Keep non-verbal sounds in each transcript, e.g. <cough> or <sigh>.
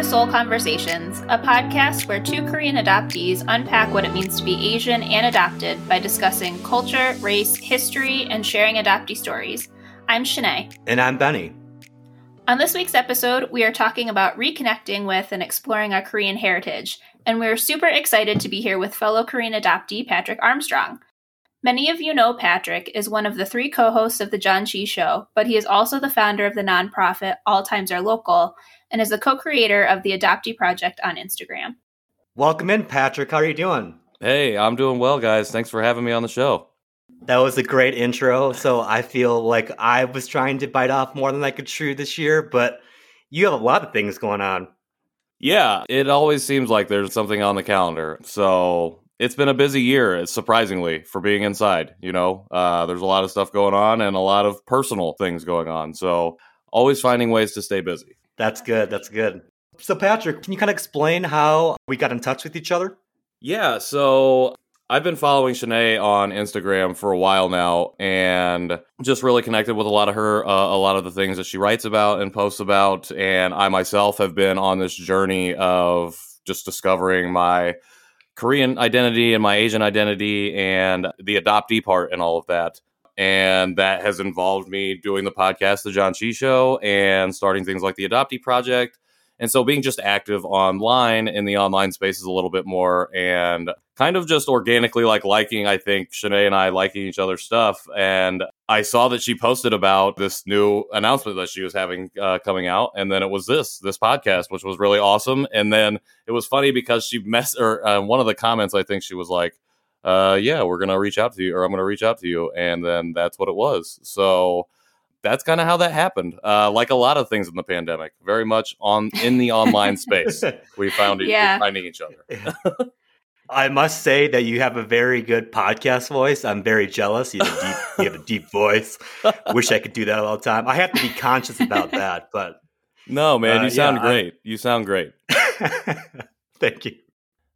to Soul Conversations, a podcast where two Korean adoptees unpack what it means to be Asian and adopted by discussing culture, race, history, and sharing adoptee stories. I'm Shanae. And I'm Benny. On this week's episode, we are talking about reconnecting with and exploring our Korean heritage, and we're super excited to be here with fellow Korean adoptee Patrick Armstrong. Many of you know Patrick is one of the three co hosts of The John Chi Show, but he is also the founder of the nonprofit All Times Are Local and is the co creator of the Adoptee Project on Instagram. Welcome in, Patrick. How are you doing? Hey, I'm doing well, guys. Thanks for having me on the show. That was a great intro. So I feel like I was trying to bite off more than I could chew this year, but you have a lot of things going on. Yeah, it always seems like there's something on the calendar. So it's been a busy year, surprisingly, for being inside. You know, uh, there's a lot of stuff going on and a lot of personal things going on. So always finding ways to stay busy. That's good. That's good. So, Patrick, can you kind of explain how we got in touch with each other? Yeah. So I've been following Shanae on Instagram for a while now and just really connected with a lot of her, uh, a lot of the things that she writes about and posts about. And I myself have been on this journey of just discovering my Korean identity and my Asian identity and the adoptee part and all of that. And that has involved me doing the podcast, The John Chi Show, and starting things like the Adoptee Project. And so being just active online in the online space is a little bit more and kind of just organically like liking, I think, Shanae and I liking each other's stuff. And I saw that she posted about this new announcement that she was having uh, coming out, and then it was this this podcast, which was really awesome. And then it was funny because she mess or uh, one of the comments, I think she was like, uh, "Yeah, we're gonna reach out to you, or I'm gonna reach out to you," and then that's what it was. So that's kind of how that happened. Uh, like a lot of things in the pandemic, very much on in the online space, <laughs> we found yeah. finding each other. <laughs> I must say that you have a very good podcast voice. I'm very jealous. You have a deep, you have a deep <laughs> voice. Wish I could do that all the time. I have to be conscious about that, but no, man, uh, you sound yeah, great. I... You sound great. Thank you.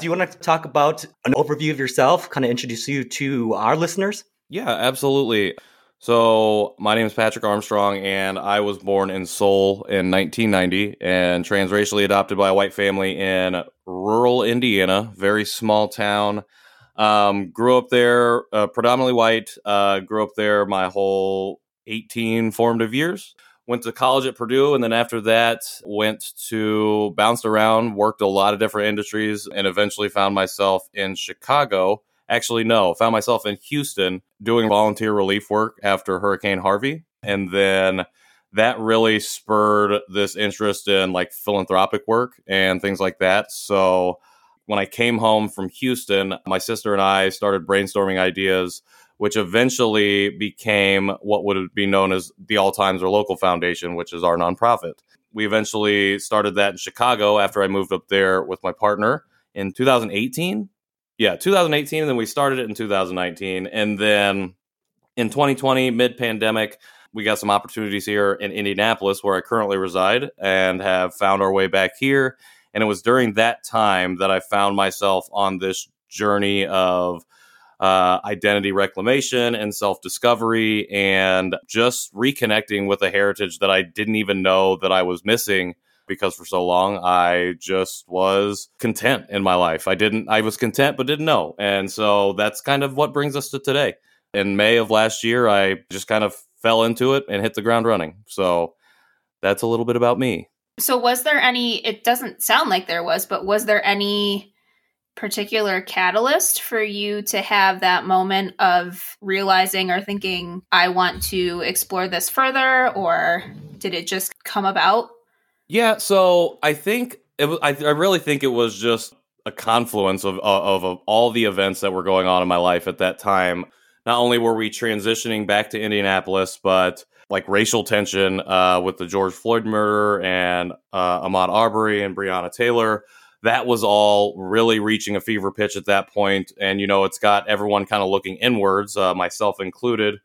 Do you want to talk about an overview of yourself? Kind of introduce you to our listeners? Yeah, absolutely. So, my name is Patrick Armstrong, and I was born in Seoul in 1990 and transracially adopted by a white family in rural Indiana, very small town. Um, grew up there, uh, predominantly white. Uh, grew up there my whole 18 formative years. Went to college at Purdue, and then after that, went to bounced around, worked a lot of different industries, and eventually found myself in Chicago Actually, no, found myself in Houston doing volunteer relief work after Hurricane Harvey. And then that really spurred this interest in like philanthropic work and things like that. So when I came home from Houston, my sister and I started brainstorming ideas, which eventually became what would be known as the All Times Are Local Foundation, which is our nonprofit. We eventually started that in Chicago after I moved up there with my partner in 2018 yeah, 2018, and then we started it in 2019, and then in 2020, mid pandemic, we got some opportunities here in Indianapolis, where I currently reside, and have found our way back here. And it was during that time that I found myself on this journey of uh, identity reclamation and self discovery, and just reconnecting with a heritage that I didn't even know that I was missing because for so long I just was content in my life. I didn't, I was content, but didn't know. And so that's kind of what brings us to today. In May of last year, I just kind of fell into it and hit the ground running. So that's a little bit about me. So, was there any, it doesn't sound like there was, but was there any particular catalyst for you to have that moment of realizing or thinking, I want to explore this further? Or did it just come about? Yeah, so I think it was, I, I really think it was just a confluence of, of, of all the events that were going on in my life at that time. Not only were we transitioning back to Indianapolis, but like racial tension uh, with the George Floyd murder and uh, Ahmaud Arbery and Breonna Taylor. That was all really reaching a fever pitch at that point, and you know it's got everyone kind of looking inwards, uh, myself included.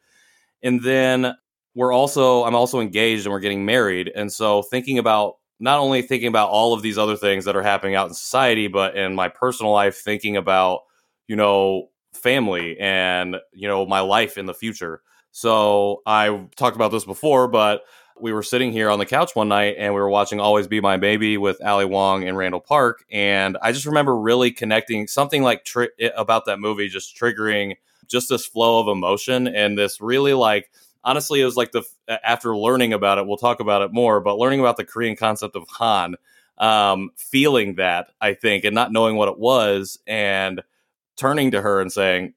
And then we're also I'm also engaged and we're getting married, and so thinking about not only thinking about all of these other things that are happening out in society, but in my personal life, thinking about you know family and you know my life in the future. So I talked about this before, but we were sitting here on the couch one night and we were watching Always Be My Maybe with Ali Wong and Randall Park. And I just remember really connecting something like tri- about that movie, just triggering just this flow of emotion and this really like, honestly, it was like the, after learning about it, we'll talk about it more, but learning about the Korean concept of Han, um, feeling that, I think, and not knowing what it was and turning to her and saying,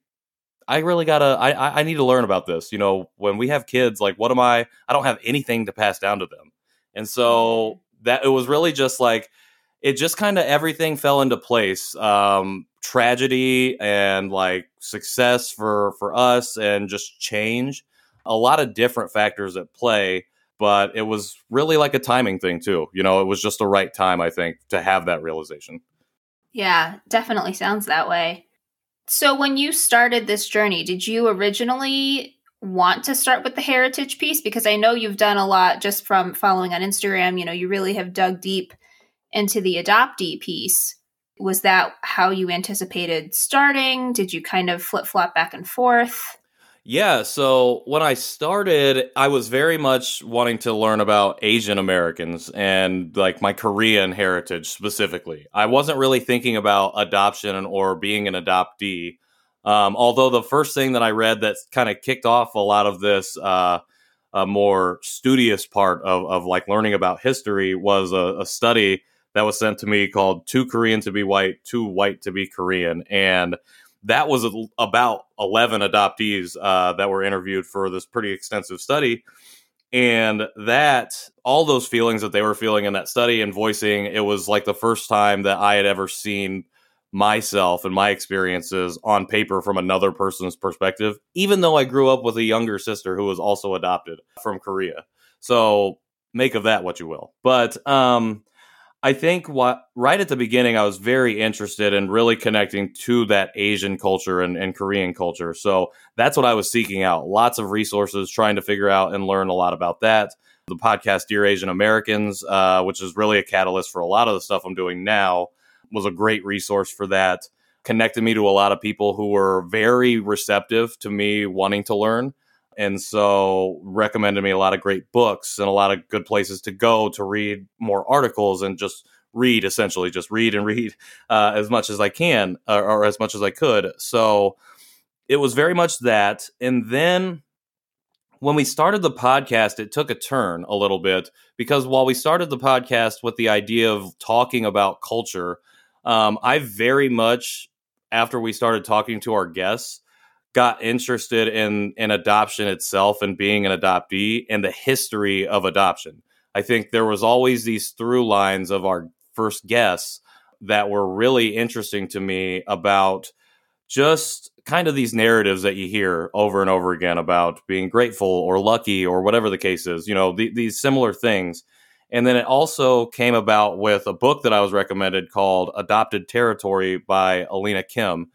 I really gotta. I I need to learn about this. You know, when we have kids, like, what am I? I don't have anything to pass down to them, and so mm-hmm. that it was really just like it just kind of everything fell into place. Um, tragedy and like success for for us, and just change. A lot of different factors at play, but it was really like a timing thing too. You know, it was just the right time, I think, to have that realization. Yeah, definitely sounds that way. So, when you started this journey, did you originally want to start with the heritage piece? Because I know you've done a lot just from following on Instagram. You know, you really have dug deep into the adoptee piece. Was that how you anticipated starting? Did you kind of flip flop back and forth? Yeah, so when I started, I was very much wanting to learn about Asian Americans and like my Korean heritage specifically. I wasn't really thinking about adoption or being an adoptee. Um, although the first thing that I read that kind of kicked off a lot of this uh, more studious part of, of like learning about history was a, a study that was sent to me called Too Korean to Be White, Too White to Be Korean. And that was about 11 adoptees uh, that were interviewed for this pretty extensive study. And that all those feelings that they were feeling in that study and voicing it was like the first time that i had ever seen myself and my experiences on paper from another person's perspective even though i grew up with a younger sister who was also adopted from korea. So make of that what you will. But um I think what right at the beginning, I was very interested in really connecting to that Asian culture and, and, Korean culture. So that's what I was seeking out. Lots of resources, trying to figure out and learn a lot about that. The podcast Dear Asian Americans, uh, which is really a catalyst for a lot of the stuff I'm doing now, was a great resource for that. Connected me to a lot of people who were very receptive to me wanting to learn and so recommended me a lot of great books and a lot of good places to go to read more articles and just read essentially just read and <laughs> read uh, as much as i can or, or as much as i could. So it was very much that and then when we started the podcast it took a turn a little bit because while we started the podcast with the idea of talking about culture um, i very much after we started talking to our guests got interested in in adoption itself and being an adoptee and the history of adoption. I think there was always these through lines of our first guests that were really interesting to me about just kind of these narratives that you hear over and over again about being grateful or lucky or whatever the case is, you know, the, these similar things. And then it also came about with a book that I was recommended called Adopted Territory by Eleana Kim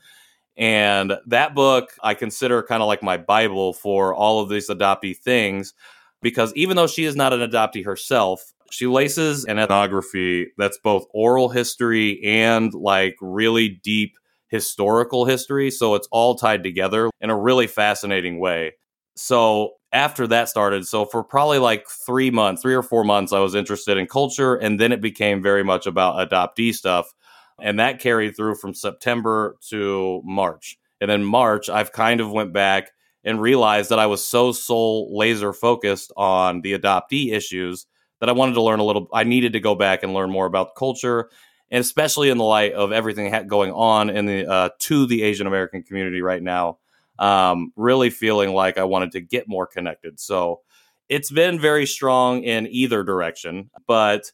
and that book I consider kind of like my Bible for all of these adoptee things because even though she is not an adoptee herself, she laces an ethnography that's both oral history and like really deep historical history. So it's all tied together in a really fascinating way. So after that started, so for probably like three months, three or four months, I was interested in culture. And then it became very much about adoptee stuff and that carried through from September to March. And then March, I've kind of went back and realized that I was so sole laser focused on the adoptee issues that I wanted to learn a little. I needed to go back and learn more about culture, and especially in the light of everything going on in the uh, to the Asian American community right now. Um, really feeling like I wanted to get more connected. So it's been very strong in either direction, but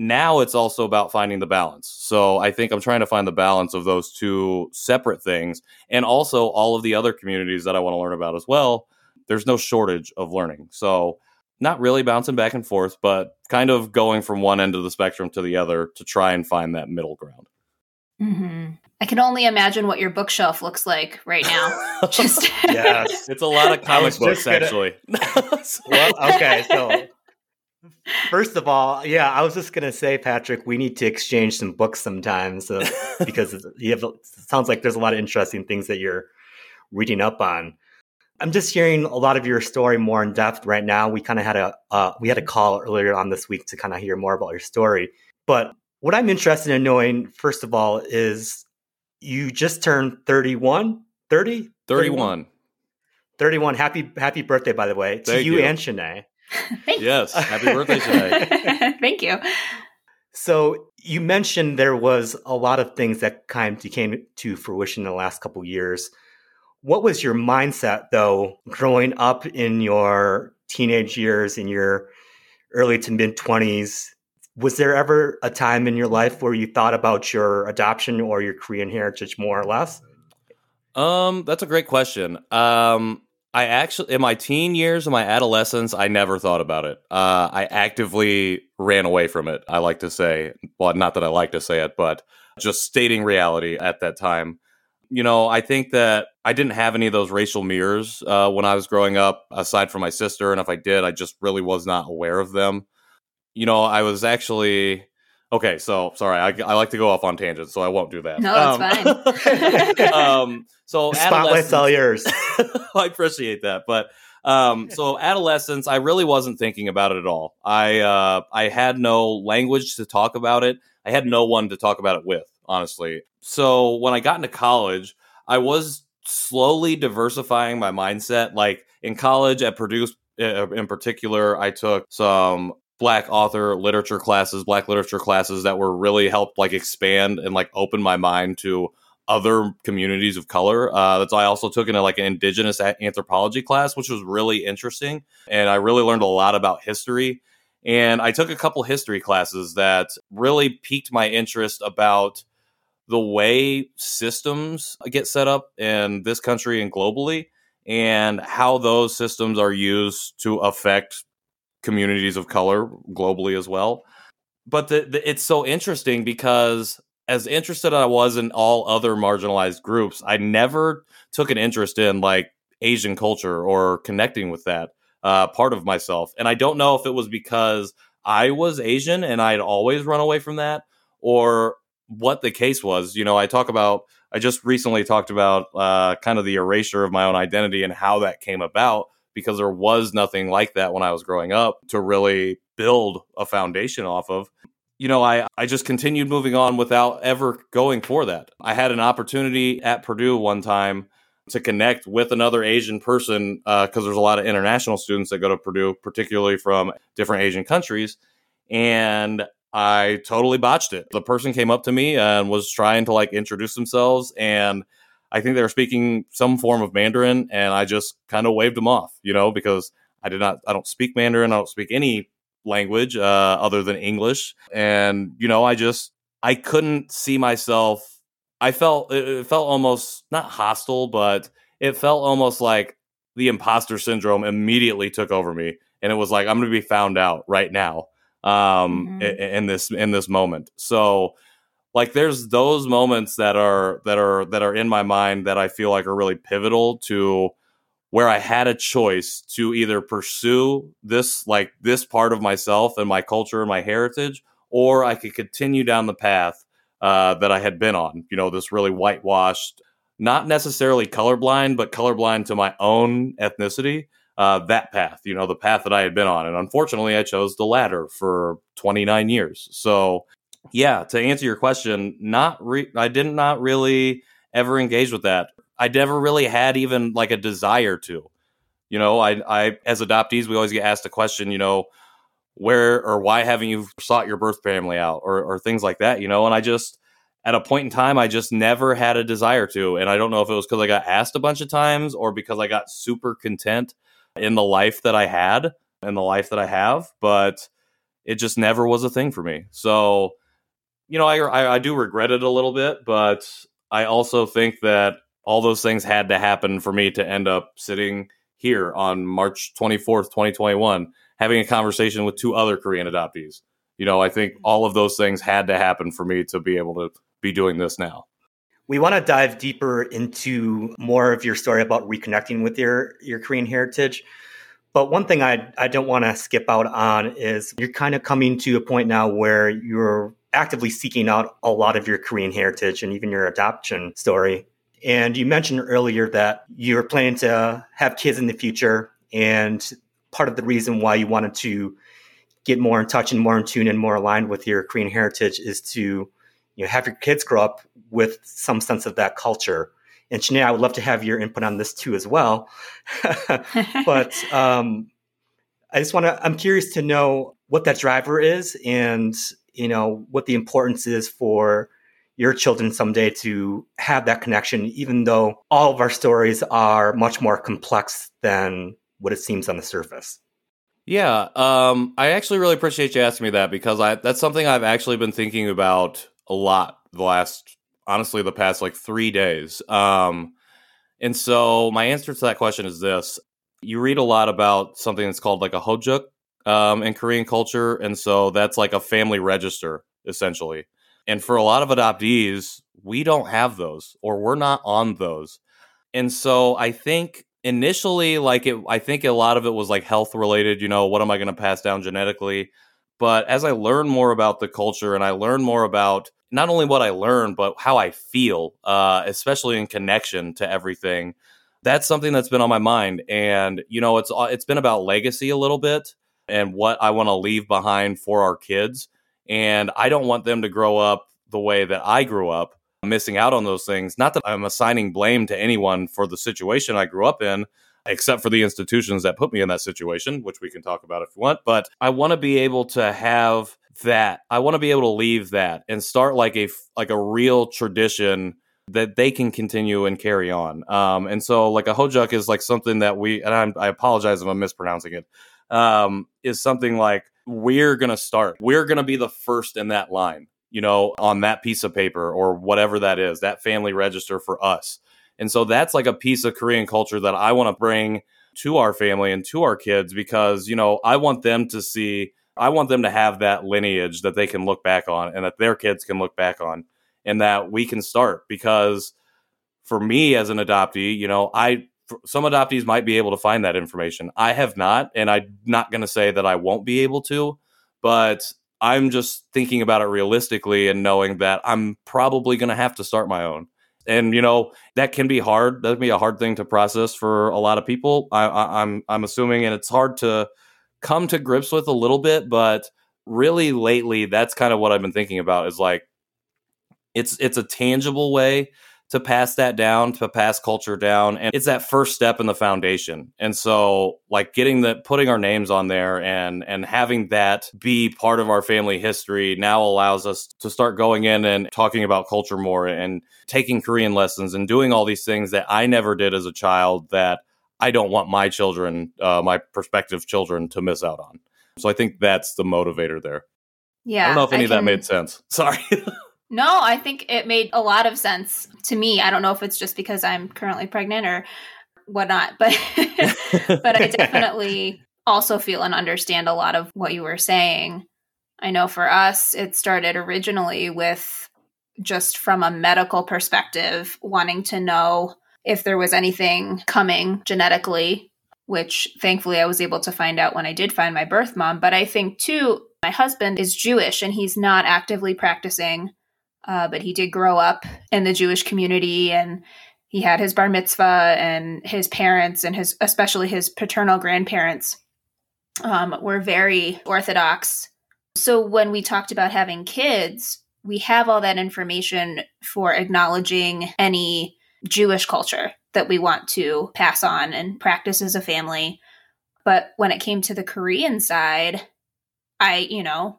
now it's also about finding the balance. So I think I'm trying to find the balance of those two separate things and also all of the other communities that I want to learn about as well. There's no shortage of learning. So not really bouncing back and forth, but kind of going from one end of the spectrum to the other to try and find that middle ground. Mm-hmm. I can only imagine what your bookshelf looks like right now. <laughs> Just yes, it's a lot of comic books, gonna... actually. <laughs> well, okay, so First of all, yeah, I was just gonna say, Patrick, we need to exchange some books sometimes uh, <laughs> because you have. It sounds like there's a lot of interesting things that you're reading up on. I'm just hearing a lot of your story more in depth right now. We kind of had a uh, we had a call earlier on this week to kind of hear more about your story. But what I'm interested in knowing, first of all, is you just turned 31, 30? 31. 31. Happy happy birthday, by the way, to you, you. and Shanae. <laughs> Thanks. Yes. Happy birthday, Shanae. <laughs> Thank you. So you mentioned there was a lot of things that kind of came to fruition in the last couple years. What was your mindset though, growing up in your teenage years, in your early to mid twenties? Was there ever a time in your life where you thought about your adoption or your Korean heritage more or less? Um, that's a great question. Um, I actually, in my teen years, in my adolescence, I never thought about it. Uh, I actively ran away from it. I like to say, well, not that I like to say it, but just stating reality at that time. You know, I think that I didn't have any of those racial mirrors uh, when I was growing up, aside from my sister. And if I did, I just really was not aware of them. You know, I was actually okay. So sorry, I, I like to go off on tangents, so I won't do that. No, it's fine. <laughs> um, so spotlight's all yours. <laughs> I appreciate that, but um, so adolescence, I really wasn't thinking about it at all. I uh, I had no language to talk about it. I had no one to talk about it with, honestly. So when I got into college, I was slowly diversifying my mindset. Like in college at Purdue, uh, in particular, I took some black author literature classes, black literature classes that were really helped like expand and like open my mind to other communities of color. Uh, that's why I also took in like an indigenous anthropology class, which was really interesting, and I really learned a lot about history. And I took a couple history classes that really piqued my interest about the way systems get set up in this country and globally, and how those systems are used to affect communities of color globally as well. But the, the, it's so interesting because as interested I was in all other marginalized groups, I never took an interest in like Asian culture or connecting with that uh, part of myself. And I don't know if it was because I was Asian and I'd always run away from that or what the case was. You know, I talk about, I just recently talked about uh, kind of the erasure of my own identity and how that came about because there was nothing like that when I was growing up to really build a foundation off of you know, I, I just continued moving on without ever going for that. I had an opportunity at Purdue one time to connect with another Asian person uh, because there's a lot of international students that go to Purdue, particularly from different Asian countries. And I totally botched it. The person came up to me and was trying to like introduce themselves. And I think they were speaking some form of Mandarin. And I just kind of waved them off, you know, because I did not, I don't speak Mandarin. I don't speak any language uh, other than English. And, you know, I just, I couldn't see myself. I felt, it felt almost not hostile, but it felt almost like the imposter syndrome immediately took over me. And it was like, I'm going to be found out right now um, Mhm. i- in this, in this moment. So, like there's those moments that are that are that are in my mind that I feel like are really pivotal to where I had a choice to either pursue this like this part of myself and my culture and my heritage, or I could continue down the path uh, that I had been on. You know, this really whitewashed, not necessarily colorblind, but colorblind to my own ethnicity. Uh, that path, you know, the path that I had been on, and unfortunately, I chose the latter for 29 years. So, yeah, to answer your question, not re- I did not really ever engage with that. I never really had even like a desire to. You know, I, I as adoptees, we always get asked the question, you know, where or why haven't you sought your birth family out or, or things like that, you know? And I just, at a point in time, I just never had a desire to. And I don't know if it was because I got asked a bunch of times or because I got super content in the life that I had and the life that I have, but it just never was a thing for me. So, you know, I, I, I do regret it a little bit, but I also think that all those things had to happen for me to end up sitting here on March 24th, 2021, having a conversation with two other Korean adoptees. You know, I think mm-hmm. all of those things had to happen for me to be able to be doing this now. We want to dive deeper into more of your story about reconnecting with your your Korean heritage. But one thing I I don't want to skip out on is you're kind of coming to a point now where you're actively seeking out a lot of your Korean heritage and even your adoption story. And you mentioned earlier that you're planning to have kids in the future. And part of the reason why you wanted to get more in touch and more in tune and more aligned with your Korean heritage is to you know, have your kids grow up with some sense of that culture. And Shanae, I would love to have your input on this too as well. <laughs> but <laughs> um, I just want to, I'm curious to know what that driver is and, you know, what the importance is for your children someday to have that connection, even though all of our stories are much more complex than what it seems on the surface. Yeah, um, I actually really appreciate you asking me that because I that's something I've actually been thinking about a lot the last, honestly, the past like three days. Um, and so my answer to that question is this: you read a lot about something that's called like a hojuk um, in Korean culture, and so that's like a family register essentially. And for a lot of adoptees, we don't have those or we're not on those. And so I think initially like it I think a lot of it was like health related, you know, what am I going to pass down genetically? But as I learn more about the culture and I learn more about not only what I learn, but how I feel, uh, especially in connection to everything, that's something that's been on my mind. And you know, it's uh, it's been about legacy a little bit and what I want to leave behind for our kids. And I don't want them to grow up the way that I grew up, missing out on those things. Not that I'm assigning blame to anyone for the situation I grew up in, except for the institutions that put me in that situation, which we can talk about if you want. But I want to be able to have that. I want to be able to leave that and start like a like a real tradition that they can continue and carry on. Um, and so like a hojuk is like something that we and I'm, I apologize if I'm mispronouncing it. Um, is something like we're going to start. We're going to be the first in that line, you know, on that piece of paper or whatever that is, that family register for us. And so that's like a piece of Korean culture that I want to bring to our family and to our kids because, you know, I want them to see, I want them to have that lineage that they can look back on and that their kids can look back on and that we can start because for me as an adoptee, you know, I some adoptees might be able to find that information. I have not, and I'm not going to say that I won't be able to, but I'm just thinking about it realistically and knowing that I'm probably going to have to start my own. And you know that can be hard. That can be a hard thing to process for a lot of people. I, I, I'm I'm assuming, and it's hard to come to grips with a little bit. But really, lately, that's kind of what I've been thinking about. Is like it's it's a tangible way to pass that down, to pass culture down. And it's that first step in the foundation. And so like getting the putting our names on there and and having that be part of our family history now allows us to start going in and talking about culture more and taking Korean lessons and doing all these things that I never did as a child that I don't want my children, uh, my prospective children, to miss out on. So I think that's the motivator there. Yeah. I don't know if any I of that made sense. <laughs> Sorry. No, I think it made a lot of sense to me. I don't know if it's just because I'm currently pregnant or whatnot, <laughs> but but I definitely also feel and understand a lot of what you were saying. I know for us, it started originally with just from a medical perspective, wanting to know if there was anything coming genetically, which thankfully I was able to find out when I did find my birth mom. But I think too, my husband is Jewish and he's not actively practicing uh, but he did grow up in the Jewish community and he had his bar mitzvah and his parents and his especially his paternal grandparents um, were very orthodox. So when we talked about having kids, we have all that information for acknowledging any Jewish culture that we want to pass on and practice as a family. But when it came to the Korean side, I, you know,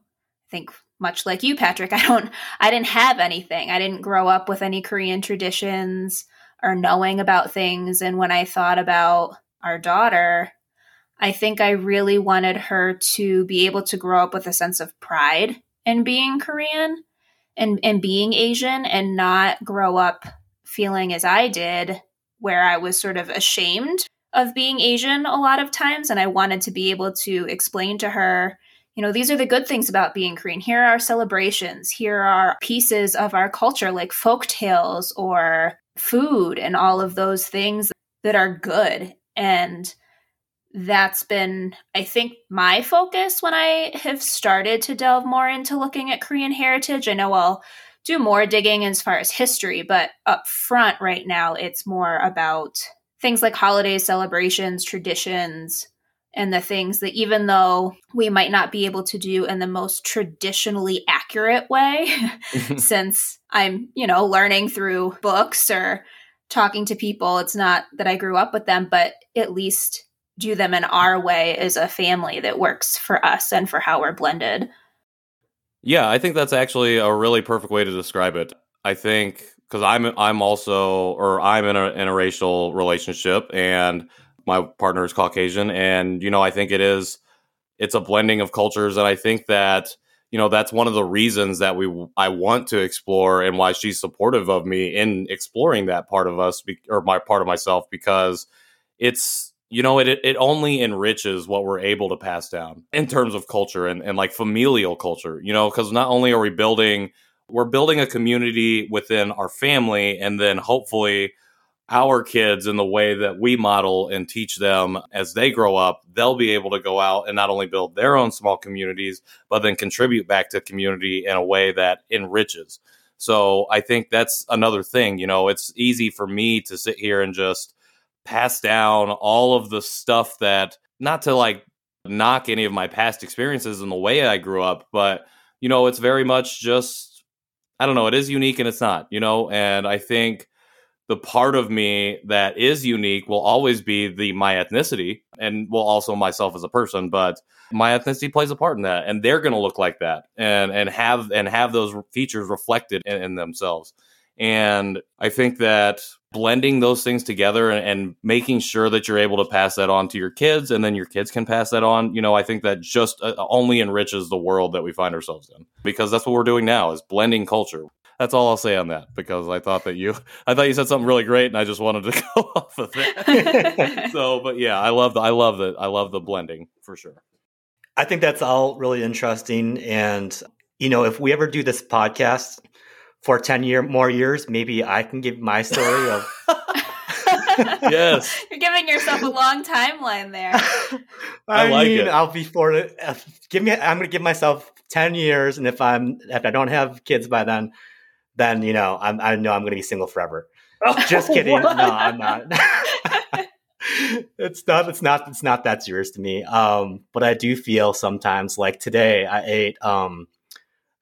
think much like you patrick. <laughs> I don't i didn't have anything. I didn't grow up with any korean traditions or knowing about things. And when i thought about our daughter i think i really wanted her to be able to grow up with a sense of pride in being korean and and being asian and not grow up feeling as i did where i was sort of ashamed of being asian a lot of times. And i wanted to be able to explain to her you know, these are the good things about being Korean. Here are celebrations. Here are pieces of our culture like folk tales or food and all of those things that are good. And that's been, I think, my focus when I have started to delve more into looking at Korean heritage. I know I'll do more digging as far as history, but up front right now, it's more about things like holidays, celebrations, traditions, and the things that even though we might not be able to do in the most traditionally accurate way, <laughs> <laughs> since I'm, you know, learning through books or talking to people, it's not that I grew up with them, but at least do them in our way as a family that works for us and for how we're blended. Yeah, I think that's actually a really perfect way to describe it. I think because I'm I'm also or I'm in a interracial relationship and my partner is Caucasian, and you know, I think it is it's a blending of cultures, and I think that you know that's one of the reasons that we I want to explore and why she's supportive of me in exploring that part of us or my part of myself because it's you know it it only enriches what we're able to pass down in terms of culture and, and like familial culture you know because not only are we building we're building a community within our family and then hopefully our kids in the way that we model and teach them as they grow up, they'll be able to go out and not only build their own small communities, but then contribute back to community in a way that enriches. So I think that's another thing. You know, it's easy for me to sit here and just pass down all of the stuff that, not to like knock any of my past experiences and the way I grew up, but, you know, it's very much just, I don't know, it is unique and it's not, you know, and I think the part of me that is unique will always be the my ethnicity and will also myself as a person but my ethnicity plays a part in that and they're going to look like that and and have and have those features reflected in, in themselves. And i think that blending those things together and, and, making sure that you're able to pass that on to your kids and then your kids can pass that on you know i think that just uh, only enriches the world that we find ourselves in because that's what we're doing now is blending culture that's all I'll say on that because I thought that you I thought you said something really great and I just wanted to <laughs> go off of it. <laughs> so, but yeah, I love the I love the I love the blending for sure. I think that's all really interesting and you know, if we ever do this podcast for 10 year more years, maybe I can give my story of <laughs> yes. You're giving yourself a long timeline there. I, I like mean, it. I'll be for it. Uh, give me I'm going to give myself 10 years and if I'm if I don't have kids by then, then you know I'm, I know I'm going to be single forever. <laughs> Oh, Just kidding. What? No, I'm not. <laughs> <laughs> it's not. It's not. It's not that serious to me. Um, but I do feel sometimes like today I ate um,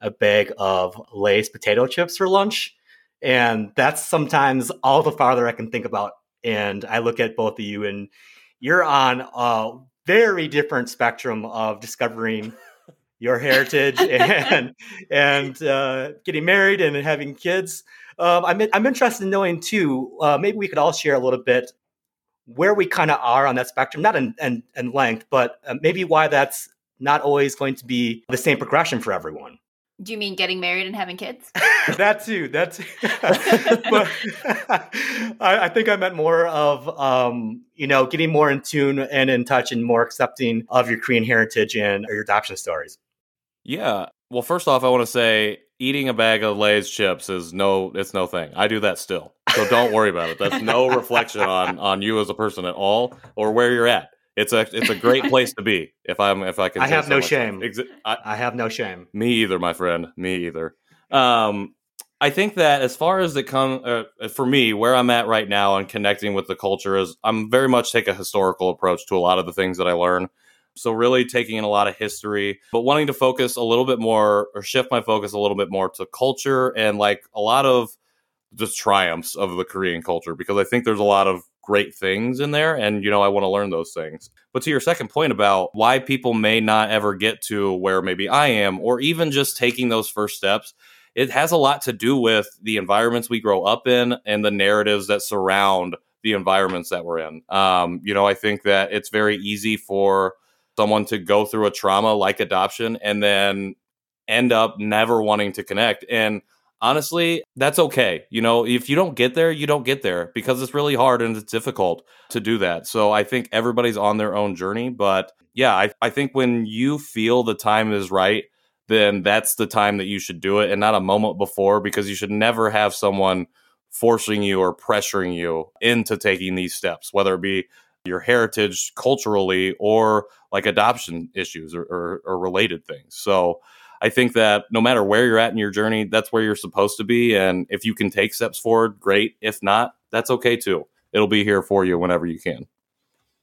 a bag of Lay's potato chips for lunch, and that's sometimes all the farther I can think about. And I look at both of you, and you're on a very different spectrum of discovering your heritage <laughs> and and uh, getting married and having kids. Um, I'm I'm interested in knowing too. Uh, maybe we could all share a little bit where we kind of are on that spectrum, not in, in, in length, but uh, maybe why that's not always going to be the same progression for everyone. Do you mean getting married and having kids? <laughs> that too. That's. <laughs> but I, I, think I meant more of um, you know getting more in tune and in touch and more accepting of your Korean heritage and your adoption stories. Yeah. Well, first off, I want to say eating a bag of Lay's chips is no, it's no thing. I do that still, so don't worry about it. That's no reflection on on you as a person at all or where you're at. It's a it's a great place to be. If I'm if I can, I have so no shame. I, I, have no shame. Me either, my friend. Me either. Um, I think that as far as it comes uh, for me, where I'm at right now and connecting with the culture is, I'm very much take a historical approach to a lot of the things that I learn. So really taking in a lot of history, but wanting to focus a little bit more or shift my focus a little bit more to culture and like a lot of just triumphs of the Korean culture because I think there's a lot of great things in there and you know I want to learn those things. But to your second point about why people may not ever get to where maybe I am or even just taking those first steps, it has a lot to do with the environments we grow up in and the narratives that surround the environments that we're in. Um, you know, I think that it's very easy for someone to go through a trauma like adoption and then end up never wanting to connect. And honestly, that's okay. You know, if you don't get there, you don't get there because it's really hard and it's difficult to do that. So I think everybody's on their own journey. But yeah, I, I think when you feel the time is right, then that's the time that you should do it and not a moment before because you should never have someone forcing you or pressuring you into taking these steps, whether it be your heritage culturally or like adoption issues or, or, or related things. So I think that no matter where you're at in your journey, that's where you're supposed to be. And if you can take steps forward, great. If not, that's okay too. It'll be here for you whenever you can.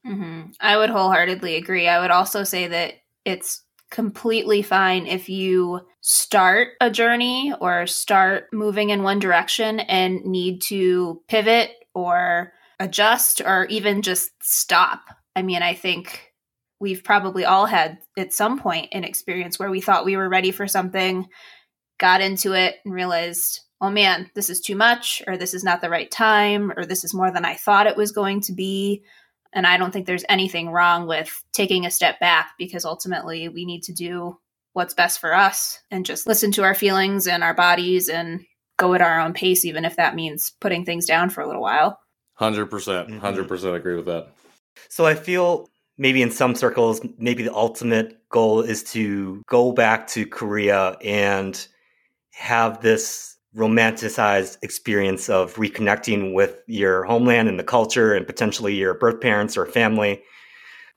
Mm-hmm. I would wholeheartedly agree. I would also say that it's completely fine if you start a journey or start moving in one direction and need to pivot or adjust or even just stop. I mean, I think we've probably all had at some point an experience where we thought we were ready for something, got into it, and realized, oh man, this is too much, or this is not the right time, or this is more than I thought it was going to be. And I don't think there's anything wrong with taking a step back because ultimately we need to do what's best for us and just listen to our feelings and our bodies and go at our own pace, even if that means putting things down for a little while. 100%. 100% mm-hmm. agree with that. So I feel maybe in some circles, maybe the ultimate goal is to go back to Korea and have this romanticized experience of reconnecting with your homeland and the culture and potentially your birth parents or family.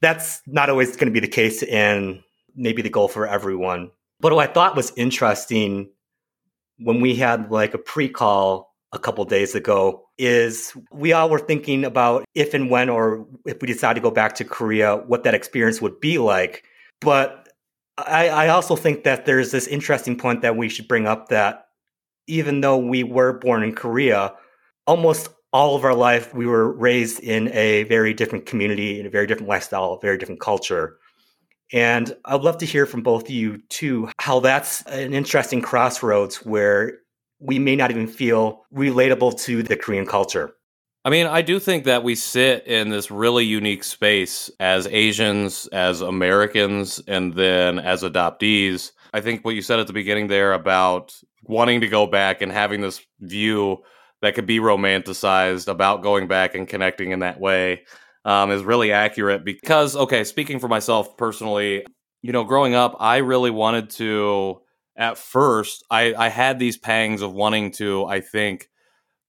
That's not always going to be the case and maybe the goal for everyone. But what I thought was interesting when we had like a pre-call a couple days ago is we all were thinking about if and when or if we decide to go back to Korea, what that experience would be like. But I, I also think that there's this interesting point that we should bring up that even though we were born in Korea, almost all of our life we were raised in a very different community, in a very different lifestyle, a very different culture. And I'd love to hear from both of you too, how that's an interesting crossroads where we may not even feel relatable to the Korean culture. I mean, I do think that we sit in this really unique space as Asians, as Americans, and then as adoptees. I think what you said at the beginning there about wanting to go back and having this view that could be romanticized about going back and connecting in that way um, is really accurate because, okay, speaking for myself personally, you know, growing up, I really wanted to, at first, I, I had these pangs of wanting to, I think,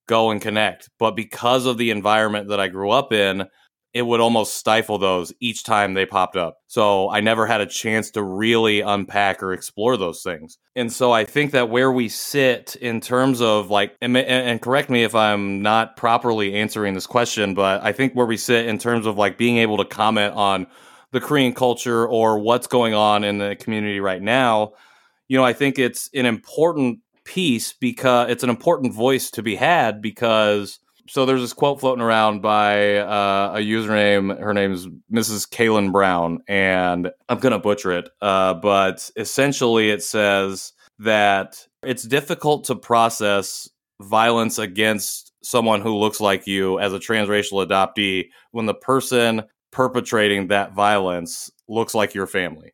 go and connect. But because of the environment that I grew up in, it would almost stifle those each time they popped up. So I never had a chance to really unpack or explore those things. And so I think that where we sit in terms of like, and, and, correct me if I'm not properly answering this question, but I think where we sit in terms of like being able to comment on the Korean culture or what's going on in the community right now, you know, I think it's an important piece because it's an important voice to be had because so there's this quote floating around by uh, a username. Her name's Mrs. Kaylin Brown, and I'm gonna butcher it, uh, but essentially it says that it's difficult to process violence against someone who looks like you as a transracial adoptee when the person perpetrating that violence looks like your family.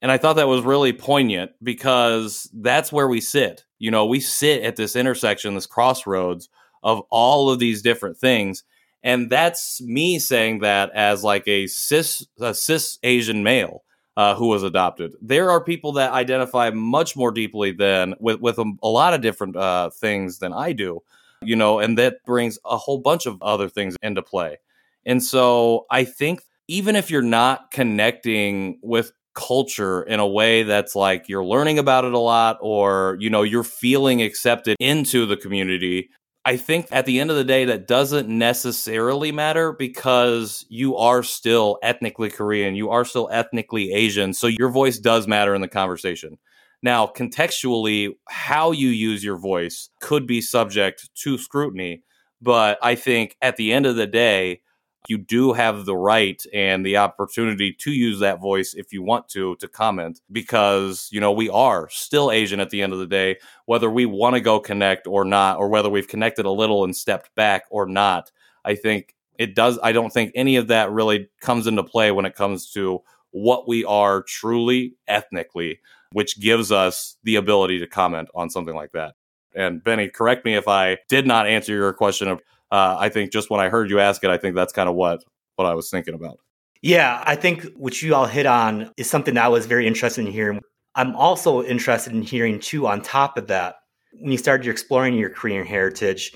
And I thought that was really poignant because that's where we sit. You know, we sit at this intersection, this crossroads of all of these different things. And that's me saying that as like a cis a cis Asian male uh, who was adopted. There are people that identify much more deeply than with with a, a lot of different uh, things than I do, you know, and that brings a whole bunch of other things into play. And so I think even if you're not connecting with culture in a way that's like you're learning about it a lot or you know you're feeling accepted into the community I think at the end of the day, that doesn't necessarily matter because you are still ethnically Korean, you are still ethnically Asian. So your voice does matter in the conversation. Now, contextually, how you use your voice could be subject to scrutiny. But I think at the end of the day, you do have the right and the opportunity to use that voice if you want to to comment because you know we are still asian at the end of the day whether we want to go connect or not or whether we've connected a little and stepped back or not i think it does i don't think any of that really comes into play when it comes to what we are truly ethnically which gives us the ability to comment on something like that. And benny correct me if i did not answer your question of uh, I think just when I heard you ask it, I think that's kind of what what I was thinking about. Yeah, I think what you all hit on is something that I was very interested in hearing. I'm also interested in hearing too. On top of that, when you started exploring your Korean heritage,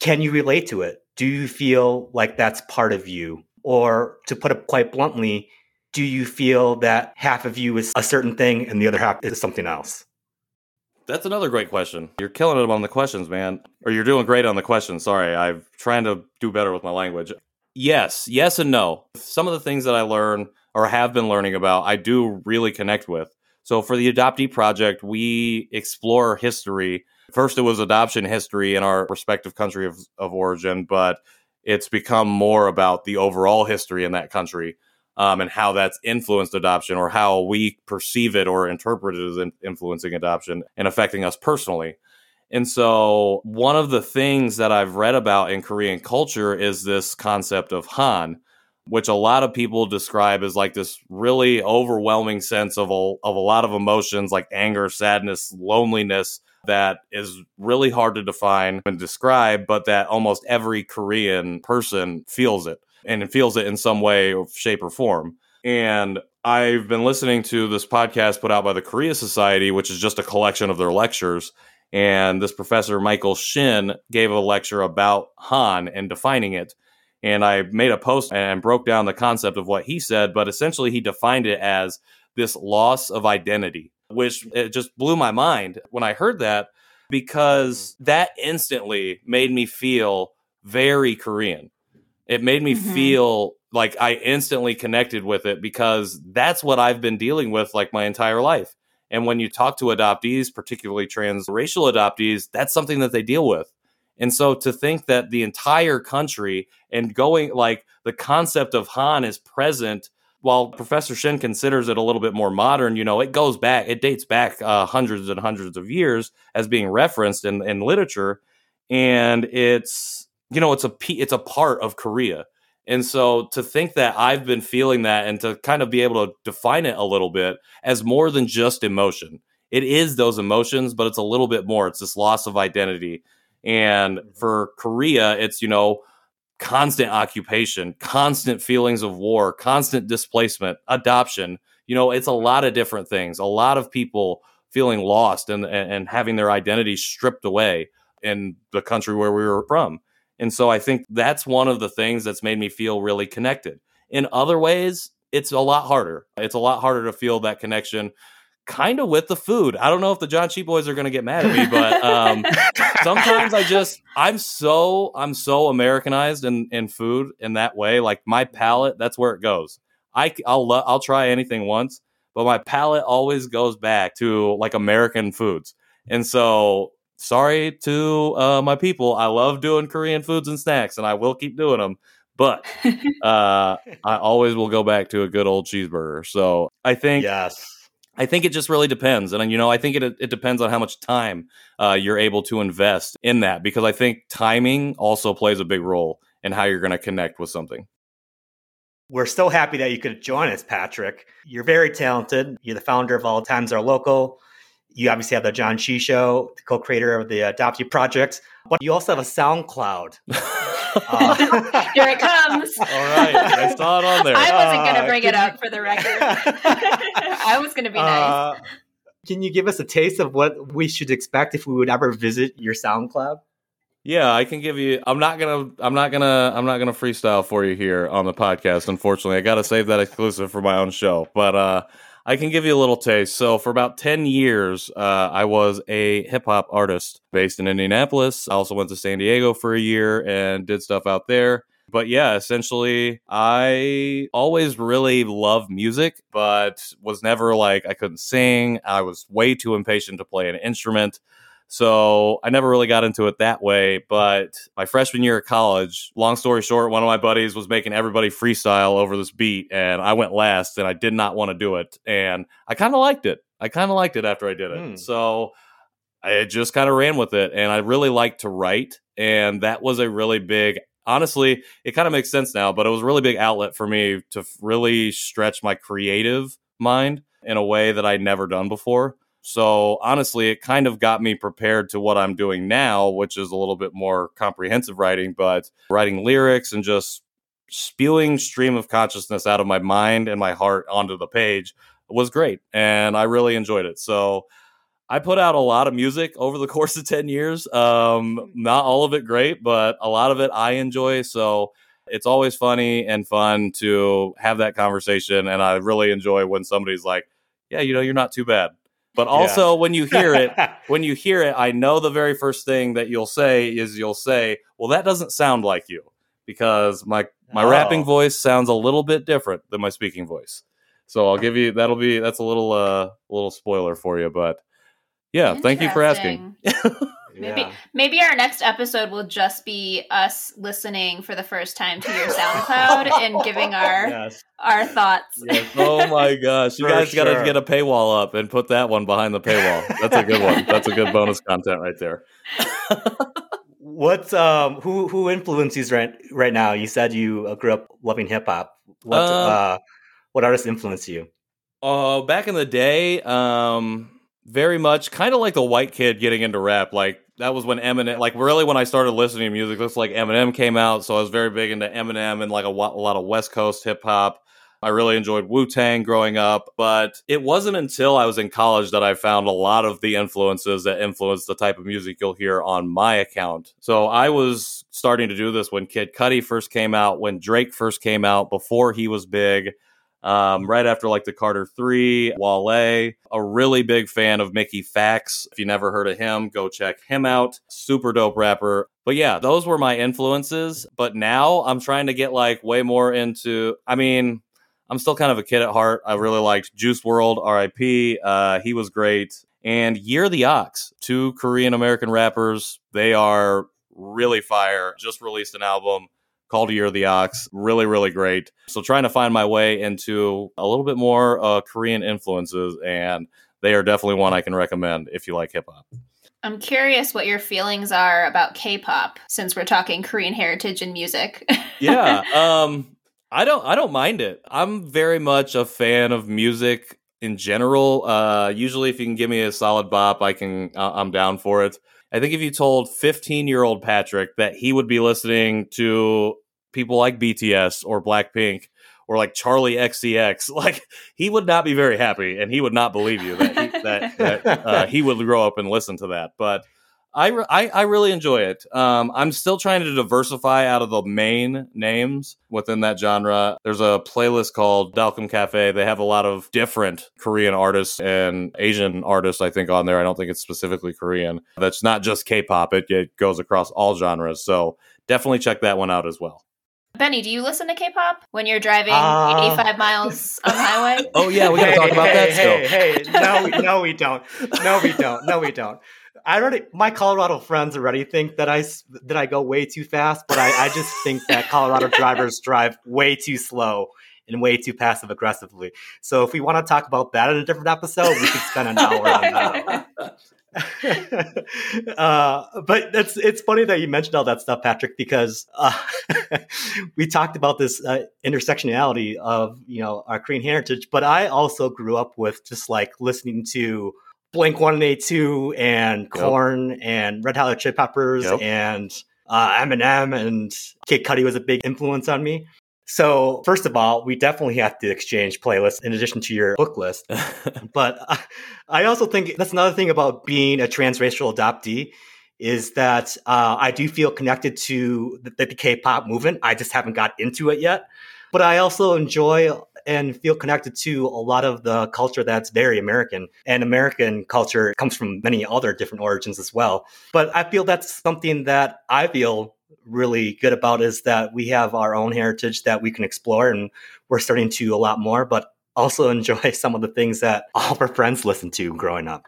can you relate to it? Do you feel like that's part of you, or to put it quite bluntly, do you feel that half of you is a certain thing and the other half is something else? That's another great question. You're killing it on the questions, man. Or you're doing great on the questions. Sorry, I'm trying to do better with my language. Yes, yes, and no. Some of the things that I learn or have been learning about, I do really connect with. So for the Adoptee Project, we explore history. First, it was adoption history in our respective country of, of origin, but it's become more about the overall history in that country um, and how that's influenced adoption or how we perceive it or interpret it as in- influencing adoption and affecting us personally. And so, one of the things that I've read about in Korean culture is this concept of Han, which a lot of people describe as like this really overwhelming sense of a, of a lot of emotions like anger, sadness, loneliness that is really hard to define and describe, but that almost every Korean person feels it and feels it in some way, or shape, or form. And I've been listening to this podcast put out by the Korea Society, which is just a collection of their lectures. And this professor, Michael Shin, gave a lecture about Han and defining it. And I made a post and broke down the concept of what he said, but essentially he defined it as this loss of identity, which it just blew my mind when I heard that because mm-hmm. that instantly made me feel very Korean. It made me mm-hmm. feel like I instantly connected with it because that's what I've been dealing with like my entire life. And when you talk to adoptees, particularly transracial adoptees, that's something that they deal with. And so to think that the entire country and going like the concept of Han is present while Professor Shin considers it a little bit more modern, you know, it goes back, it dates back uh, hundreds and hundreds of years as being referenced in, in literature. And it's you know, it's a it's a part of Korea. And so to think that I've been feeling that and to kind of be able to define it a little bit as more than just emotion. It is those emotions, but it's a little bit more. It's this loss of identity. And mm-hmm. for Korea, it's, you know, constant occupation, constant feelings of war, constant displacement, adoption. You know, it's a mm-hmm. lot of different things. A lot of people feeling lost and, and, and having their identity stripped away in the country where we were from. And so I think that's one of the things that's made me feel really connected. In other ways, it's a lot harder. It's a lot harder to feel that connection kind of with the food. I don't know if the John Cheap boys are going to get mad at me, but um, <laughs> sometimes I just I'm so I'm so Americanized in in food in that way. Like my palate, that's where it goes. I I'll I'll try anything once, but my palate always goes back to like American foods. And so sorry to uh, my people. I love doing Korean foods and snacks, and I will keep doing them. But <laughs> uh, I always will go back to a good old cheeseburger. So I think yes. I think it just really depends, and you know, I think it it depends on how much time uh, you're able to invest in that because I think timing also plays a big role in how you're going to connect with something. We're so happy that you could join us, Patrick. You're very talented. You're the founder of All Times Are Local you obviously have the John Chi Show, the co-creator of the Adoptee Project, but you also have a SoundCloud. <laughs> uh, Here it comes. <laughs> All right, I saw it on there. I wasn't going to uh, bring it up for the record. <laughs> I was going to be nice. Uh, can you give us a taste of what we should expect if we would ever visit your SoundCloud? Yeah, I can give you. I'm not gonna. I'm not gonna. I'm not gonna freestyle for you here on the podcast. Unfortunately, I got to save that exclusive for my own show. But uh, I can give you a little taste. So, for about 10 years, uh, I was a hip hop artist based in Indianapolis. I also went to San Diego for a year and did stuff out there. But yeah, essentially, I always really loved music, but was never like I couldn't sing. I was way too impatient to play an instrument. So I never really got into it that way. But my freshman year of college, long story short, one of my buddies was making everybody freestyle over this beat, and I went last, and I did not want to do it. And I kind of liked it. I kind of liked it after I did it. Mm. So I just kind of ran with it. And I really liked to write. And that was a really big, honestly, it kind of makes sense now, but it was a really big outlet for me to really stretch my creative mind in a way that I'd never done before. So honestly, it kind of got me prepared to what I'm doing now, which is a little bit more comprehensive writing, but writing lyrics and just spewing stream of consciousness out of my mind and my heart onto the page was great. And I really enjoyed it. So I put out a lot of music <laughs> over the course of 10 years. Um, not all of it great, but a lot of it I enjoy. So It's always funny and fun to have that conversation. And I really enjoy when somebody's like, yeah, you know, you're not too bad. But also yeah. when you hear it, <laughs> when you hear it, I know the very first thing that you'll say is you'll say, well, that doesn't sound like you because my, my oh. rapping voice sounds a little bit different than my speaking voice. So I'll give you, that'll be, that's a little, uh, little spoiler for you, but yeah, thank you for asking. <laughs> Maybe yeah. maybe our next episode will just be us listening for the first time to your SoundCloud and giving our <laughs> yes. our thoughts. Yes. Oh my gosh, you guys sure. got to get a paywall up and put that one behind the paywall. That's a good one. <laughs> That's a good bonus content right there. <laughs> What's um who who influences right right now? You said you uh, grew up loving hip hop. What um, uh, what artists influence you? Uh, back in the day, um, very much kind of like the white kid getting into rap. Like that was when Eminem, like really when I started listening to music, looks like Eminem came out. So I was very big into Eminem and like a, a lot of West Coast hip hop. I really enjoyed Wu Tang growing up, but it wasn't until I was in college that I found a lot of the influences that influenced the type of music you'll hear on my account. So I was starting to do this when Kid Cudi first came out, when Drake first came out, before he was big um, right after like the Carter Three, Wale. A really big fan of Mickey Factz. If you never heard of him, go check him out. Super dope rapper. But yeah, those were my influences. But now I'm trying to get like way more into. I mean, I'm still kind of a kid at heart. I really liked Juice WRLD, R.I.P. Uh, he was great. And Year the Ox, two Korean American rappers. They are really fire. Just released an album called Year of the Ox. Really, really great. So trying to find my way into a little bit more uh, Korean influences, and they are definitely one I can recommend if you like hip hop. I'm curious what your feelings are about K-pop since we're talking Korean heritage and music. <laughs> yeah, um, I don't I don't mind it. I'm very much a fan of music in general. Uh, usually, if you can give me a solid bop, I can uh, I'm down for it. I think if you told 15 year old Patrick that he would be listening to people like BTS or Blackpink or like Charli XCX, <laughs> like he would not be very happy, and he would not believe you that he, that, that uh, he would grow up and listen to that. But I, I, I really enjoy it. Um, I'm still trying to diversify out of the main names within that genre. There's a playlist called Dalcom Cafe. They have a lot of different Korean artists and Asian artists, I think, on there. I don't think it's specifically Korean. That's not just K-pop. It, it goes across all genres. So definitely check that one out as well. Benny, do you listen to K-pop when you're driving uh, 85 miles on the highway? <laughs> Oh yeah, we got to hey, talk about hey, that hey, still. Hey, hey, no, we, no, we don't. No, we don't. No, we don't. I already my Colorado friends already think that I that I go way too fast, but I, I just think that <laughs> Colorado drivers drive way too slow and way too passive aggressively. So if we want to talk about that in a different episode, we could spend an hour on that. <laughs> uh, but it's it's funny that you mentioned all that stuff, Patrick, because uh, <laughs> we talked about this uh, intersectionality of you know our Korean heritage. But I also grew up with just like listening to Blink 182 and Korn yep. and Red Hot Chili Peppers yep. and uh, Eminem and Kid Cudi was a big influence on me. So, first of all, we definitely have to exchange playlists in addition to your book list. <laughs> but I also think that's another thing about being a transracial adoptee is that uh, I do feel connected to the, the K-pop movement. I just haven't got into it yet. But I also enjoy and feel connected to a lot of the culture that's very American. And American culture comes from many other different origins as well. But I feel that's something that I feel really good about is that we have our own heritage that we can explore and we're starting to a lot more, but also <laughs> enjoy some of the things that all of our friends listened to growing up.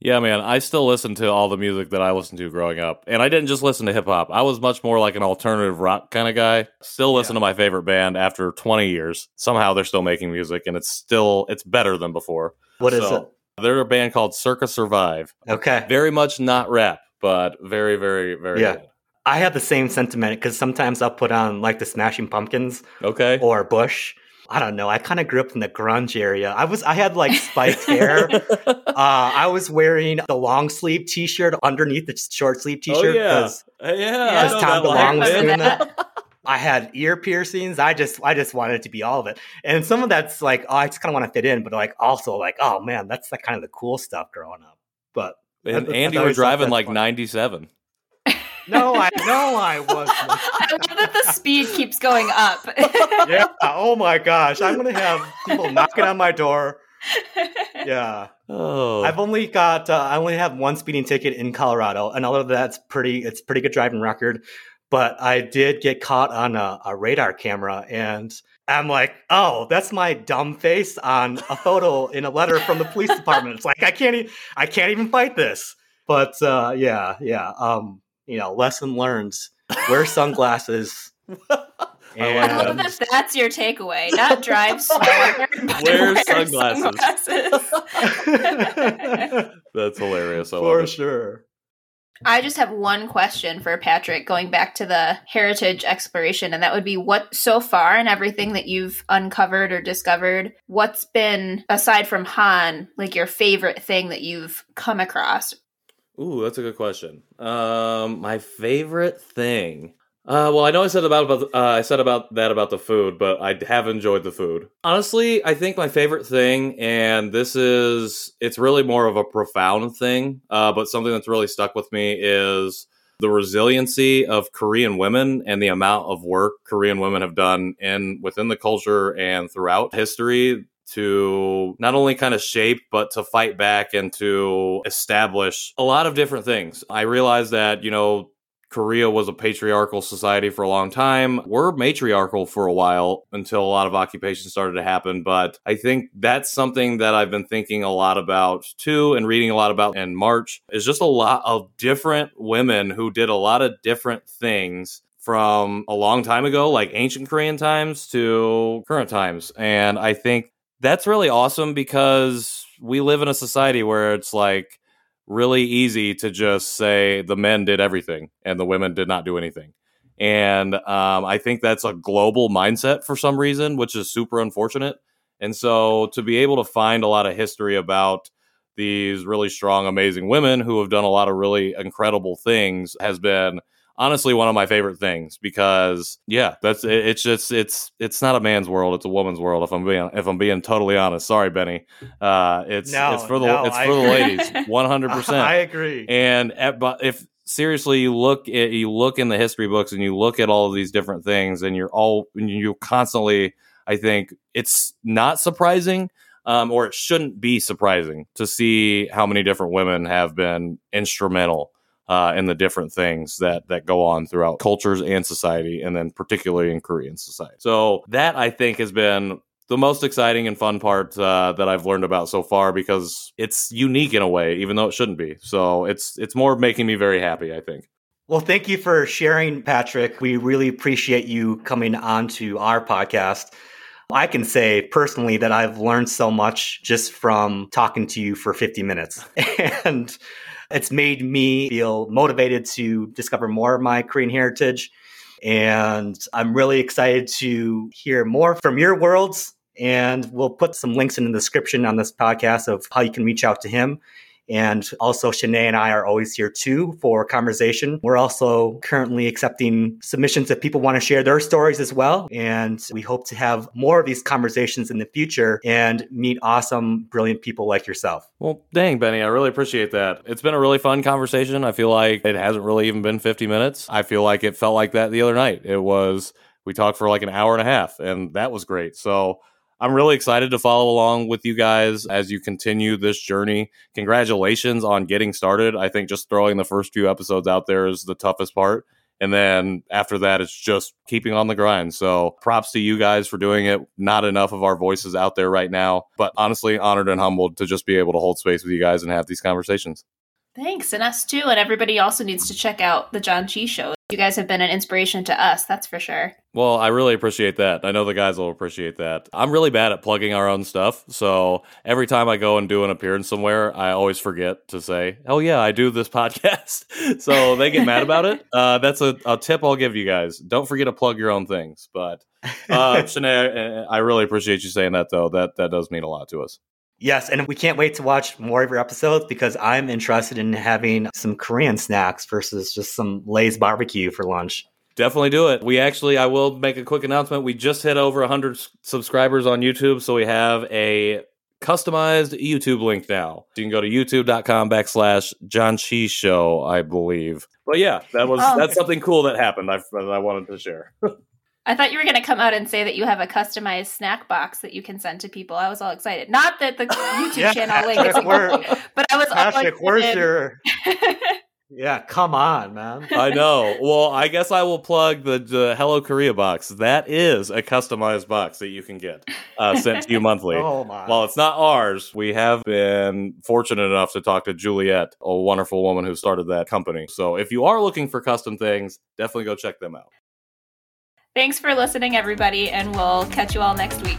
Yeah, man, I still listen to all the music that I listened to growing up. And I didn't just listen to hip hop. I was much more like an alternative rock kind of guy. Still listen yeah. to my favorite band after 20 years. Somehow they're still making music and it's still it's better than before. What is so, it? They're a band called Circa Survive. Okay. Very much not rap, but very very very yeah. Good. I have the same sentiment because sometimes I'll put on like the Smashing Pumpkins, okay, or Bush, I don't know. I kind of grew up in the grunge area. I was I had like spiked hair. <laughs> uh, I was wearing the long sleeve t shirt underneath the short sleeve t shirt. Oh, yeah, uh, yeah. Because Tom DeLonge was doing that. <laughs> I had ear piercings. I just I just wanted it to be all of it. And some of that's like, oh, I just kind of want to fit in, but like also like, oh man, that's like kind of the cool stuff growing up. But and Andy were driving like ninety seven. No, I no, I wasn't. <laughs> I love that the speed keeps going up. <laughs> yeah. Oh my gosh, I'm gonna have people knocking on my door. <laughs> Yeah. Oh, I've only got uh, I only have one speeding ticket in Colorado, and although that's pretty. It's pretty good driving record, but I did get caught on a, a radar camera, and I'm like, oh, that's my dumb face on a photo in a letter from the police department. It's like I can't, e- I can't even fight this. But uh, yeah, yeah. Um, you know, lesson learned: wear sunglasses. <laughs> I love And that that's your takeaway. Not drive slower, <laughs> Wear wear sunglasses. sunglasses. that's hilarious. I love for it. sure. I just have one question for Patrick going back to the heritage exploration, and that would be what so far and everything that you've uncovered or discovered, what's been, aside from Han, like your favorite thing that you've come across? Ooh, that's a good question. Um, my favorite thing. Uh, well, I know I said about, about uh, I said about that about the food, but I have enjoyed the food. Honestly, I think my favorite thing, and this is it's really more of a profound thing, uh, but something that's really stuck with me is the resiliency of Korean women and the amount of work Korean women have done in within the culture and throughout history to not only kind of shape but to fight back and to establish a lot of different things. I realize that, you know, Korea was a patriarchal society for a long time. We're matriarchal for a while until a lot of occupation started to happen. But I think that's something that I've been thinking a lot about too and reading a lot about in March is just a lot of different women who did a lot of different things from a long time ago, like ancient Korean times to current times. And I think that's really awesome because we live in a society where it's like, really easy to just say the men did everything and the women did not do anything. And um, I think that's a global mindset for some reason, which is super unfortunate. And so to be able to find a lot of history about these really strong, amazing women who have done a lot of really incredible things has been honestly one of my favorite things because yeah that's it, it's just it's it's not a man's world it's a woman's world if i'm being if i'm being totally honest. Sorry benny. Uh it's No, it's for the no, it's I for the ladies <laughs> 100% I agree. and at, but if seriously you look at you look in the history books and you look at all of these different things and you're all you constantly i think it's not surprising um, or it shouldn't be surprising to see how many different women have been instrumental uh, in the different things that that go on throughout cultures and society, and then particularly in Korean society. So that I think has been the most exciting and fun part uh, that I've learned about so far because it's unique in a way, even though it shouldn't be. So it's it's more making me very happy. I think. Well, thank you for sharing, Patrick. We really appreciate you coming on to our podcast. I can say personally that I've learned so much just from talking to you for 50 minutes. <laughs> And it's made me feel motivated to discover more of my Korean heritage. And I'm really excited to hear more from your worlds. And we'll put some links in the description on this podcast of how you can reach out to him. And also, Shanae and I are always here too for conversation. We're also currently accepting submissions if people want to share their stories as well. And we hope to have more of these conversations in the future and meet awesome, brilliant people like yourself. Well, dang, Benny, I really appreciate that. It's been a really fun conversation. I feel like it hasn't really even been 50 minutes. I feel like it felt like that the other night. It was, we talked for like an hour and a half, and that was great. So I'm really excited to follow along with you guys as you continue this journey. Congratulations on getting started. I think just throwing the first few episodes out there is the toughest part. And then after that, it's just keeping on the grind. So props to you guys for doing it. Not enough of our voices out there right now, but honestly, honored and humbled to just be able to hold space with you guys and have these conversations. Thanks, and us too. And everybody also needs to check out the John Chi show. You guys have been an inspiration to us, that's for sure. Well, I really appreciate that. I know the guys will appreciate that. I'm really bad at plugging our own stuff. So every time I go and do an appearance somewhere, I always forget to say, oh, yeah, I do this <laughs> podcast. so they get mad about it. <laughs> Uh, that's a, a tip I'll give you guys. Don't forget to plug your own things. But uh, <laughs> Shanae, I I really appreciate you saying that, though. That, that does mean a lot to us. Yes, and we can't wait to watch more of your episodes because I'm interested in having some Korean snacks versus just some Lay's barbecue for lunch. Definitely do it. We actually, I will make a quick announcement. We just hit over 100 subscribers on YouTube, so we have a customized YouTube link now. You can go to youtube.com backslash John Cheese Show, I believe. But yeah, that was Oh. that's something cool that happened. I, that I wanted to share. <laughs> I thought you were going to come out and say that you have a customized snack box that you can send to people. I was all excited. Not that the <laughs> YouTube Yeah, channel link is Patrick, where- but I was all Patrick, where's excited. your? <laughs> Yeah, come on, man. I know. Well, I guess I will plug the, the Hello Korea box. That is a customized box that you can get uh, sent to you monthly. <laughs> Oh my. While it's not ours, we have been fortunate enough to talk to Juliet, a wonderful woman who started that company. So if you are looking for custom things, definitely go check them out. Thanks for listening, everybody, and we'll catch you all next week.